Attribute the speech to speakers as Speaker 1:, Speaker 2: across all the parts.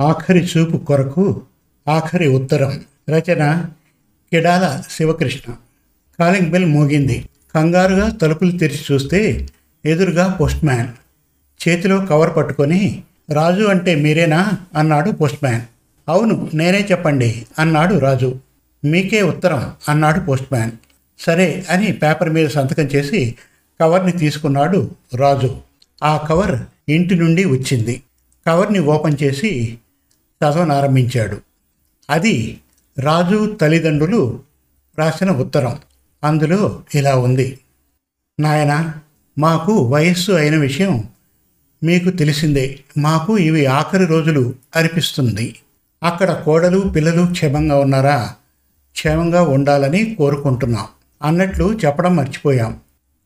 Speaker 1: ఆఖరి చూపు కొరకు ఆఖరి ఉత్తరం. రచన కిడాల శివకృష్ణ. కాలింగ్ బెల్ మోగింది. కంగారుగా తలుపులు తెరిచి చూస్తే ఎదురుగా పోస్ట్ మ్యాన్ చేతిలో కవర్ పట్టుకొని రాజు అంటే మీరేనా? అన్నాడు పోస్ట్ మ్యాన్ అవును నేనే చెప్పండి అన్నాడు రాజు. మీకే ఉత్తరం అన్నాడు పోస్ట్ మ్యాన్ సరే అని పేపర్ మీద సంతకం చేసి కవర్ని తీసుకున్నాడు రాజు. ఆ కవర్ ఇంటి నుండి వచ్చింది. కవర్ని ఓపెన్ చేసి చదవనారంభించాడు అది రాజు తల్లిదండ్రులు రాసిన ఉత్తరం. అందులో ఇలా ఉంది. నాయన మాకు వయస్సు అయిన విషయం మీకు తెలిసిందే. మాకు ఇవి ఆఖరి రోజులు అనిపిస్తుంది. అక్కడ కోడలు పిల్లలు క్షేమంగా ఉన్నారా? క్షేమంగా ఉండాలని కోరుకుంటున్నాం అన్నట్లు చెప్పడం మర్చిపోయాం.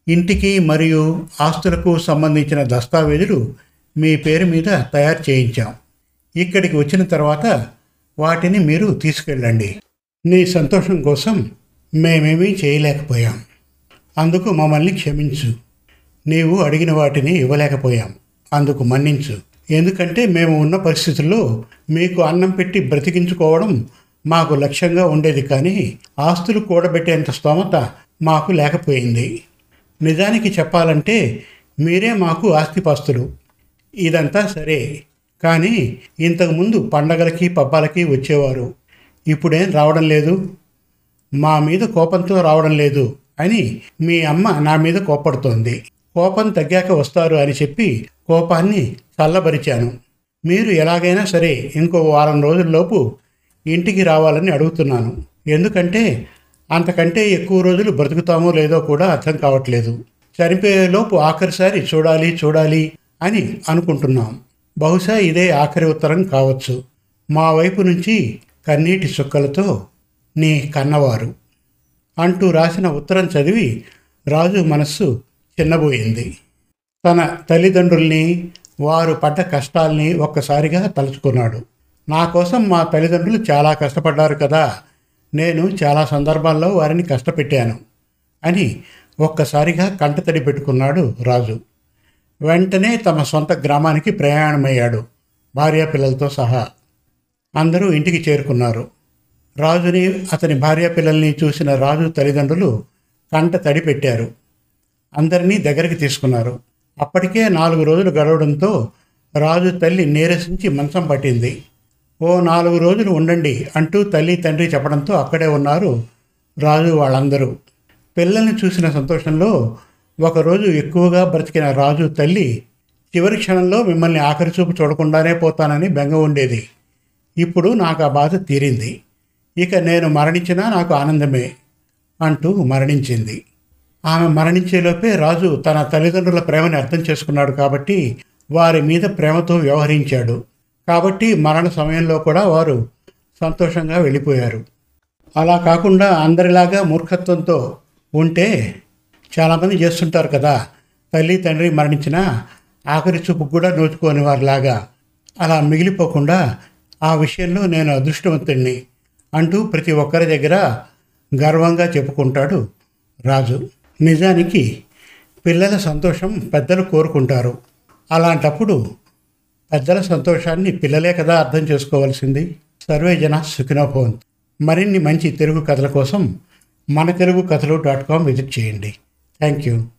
Speaker 1: ఇంటికి మరియు ఆస్తులకు సంబంధించిన దస్తావేజులు మీ పేరు మీద తయారు చేయించాం. ఇక్కడికి వచ్చిన తర్వాత వాటిని మీరు తీసుకెళ్ళండి. నీ సంతోషం కోసం మేమేమీ చేయలేకపోయాం. అందుకు మమ్మల్ని క్షమించు. నీవు అడిగిన వాటిని ఇవ్వలేకపోయాం. అందుకు మన్నించు. ఎందుకంటే మేము ఉన్న పరిస్థితుల్లో మీకు అన్నం పెట్టి బ్రతికించుకోవడం మాకు లక్ష్యంగా ఉండేది కానీ ఆస్తులు కూడబెట్టేంత స్తోమత మాకు లేకపోయింది. నిజానికి చెప్పాలంటే మీరే మాకు ఆస్తిపాస్తులు. ఇదంతా సరే. కానీ ఇంతకుముందు పండగలకి పబ్బాలకి వచ్చేవారు. ఇప్పుడేం రావడం లేదు. మా మీద కోపంతో రావడం లేదు అని మీ అమ్మ నా మీద కోపడుతోంది కోపం తగ్గాక వస్తారు అని చెప్పి కోపాన్ని చల్లబరిచాను. మీరు ఎలాగైనా సరే ఇంకో వారం రోజుల్లోపు ఇంటికి రావాలని అడుగుతున్నాను. ఎందుకంటే అంతకంటే ఎక్కువ రోజులు బ్రతుకుతామో లేదో కూడా అర్థం కావట్లేదు. చనిపోయేలోపు ఆఖరిసారి చూడాలి చూడాలి అని అనుకుంటున్నాం. బహుశా ఇదే ఆఖరి ఉత్తరం కావచ్చు. మా వైపు నుంచి కన్నీటి చుక్కలతో నీ కన్నవారు అంటూ రాసిన ఉత్తరం చదివి రాజు మనస్సు చిన్నబోయింది. తన తల్లిదండ్రుల్ని వారు పడ్డ కష్టాల్ని ఒక్కసారిగా తలుచుకున్నాడు. నా కోసం మా తల్లిదండ్రులు చాలా కష్టపడ్డారు కదా నేను చాలా సందర్భాల్లో వారిని కష్టపెట్టాను అని ఒక్కసారిగా కంటతడి పెట్టుకున్నాడు రాజు. వెంటనే తమ సొంత గ్రామానికి ప్రయాణమయ్యాడు భార్యా పిల్లలతో సహా. అందరూ ఇంటికి చేరుకున్నారు. రాజుని అతని భార్యాపిల్లల్ని చూసిన రాజు తల్లిదండ్రులు కంట తడి పెట్టారు అందరినీ దగ్గరికి తీసుకున్నారు. అప్పటికే నాలుగు రోజులు గడవడంతో రాజు తల్లి నీరసించి మంచం పట్టింది. ఓ నాలుగు రోజులు ఉండండి అంటూ తల్లి తండ్రి చెప్పడంతో అక్కడే ఉన్నారు రాజు వాళ్ళందరూ. పిల్లల్ని చూసిన సంతోషంలో ఒకరోజు ఎక్కువగా బ్రతికిన రాజు తల్లి చివరి క్షణంలో మిమ్మల్ని ఆఖరి చూపు చూడకుండానే పోతానని బెంగ ఉండేది. ఇప్పుడు నాకు ఆ బాధ తీరింది. ఇక నేను మరణించినా నాకు ఆనందమే అంటూ మరణించింది. ఆమె మరణించేలోపే రాజు తన తల్లిదండ్రుల ప్రేమని అర్థం చేసుకున్నాడు కాబట్టి వారి మీద ప్రేమతో వ్యవహరించాడు. కాబట్టి మరణ సమయంలో కూడా వారు సంతోషంగా వెళ్ళిపోయారు. అలా కాకుండా అందరిలాగా మూర్ఖత్వంతో ఉంటే చాలామంది చేస్తుంటారు కదా తల్లి తండ్రి మరణించిన ఆఖరి చూపు కూడా నోచుకోని వారిలాగా. అలా మిగిలిపోకుండా ఆ విషయంలో నేను అదృష్టవంతుణ్ణి అంటూ ప్రతి ఒక్కరి దగ్గర గర్వంగా చెప్పుకుంటాడు రాజు. నిజానికి పిల్లల సంతోషం పెద్దలు కోరుకుంటారు. అలాంటప్పుడు పెద్దల సంతోషాన్ని పిల్లలే కదా అర్థం చేసుకోవాల్సింది. సర్వే జన సుఖినోభవంత్ మరిన్ని మంచి తెలుగు కథల కోసం మన తెలుగు కథలు డాట్ కామ్ విజిట్ చేయండి. Thank you.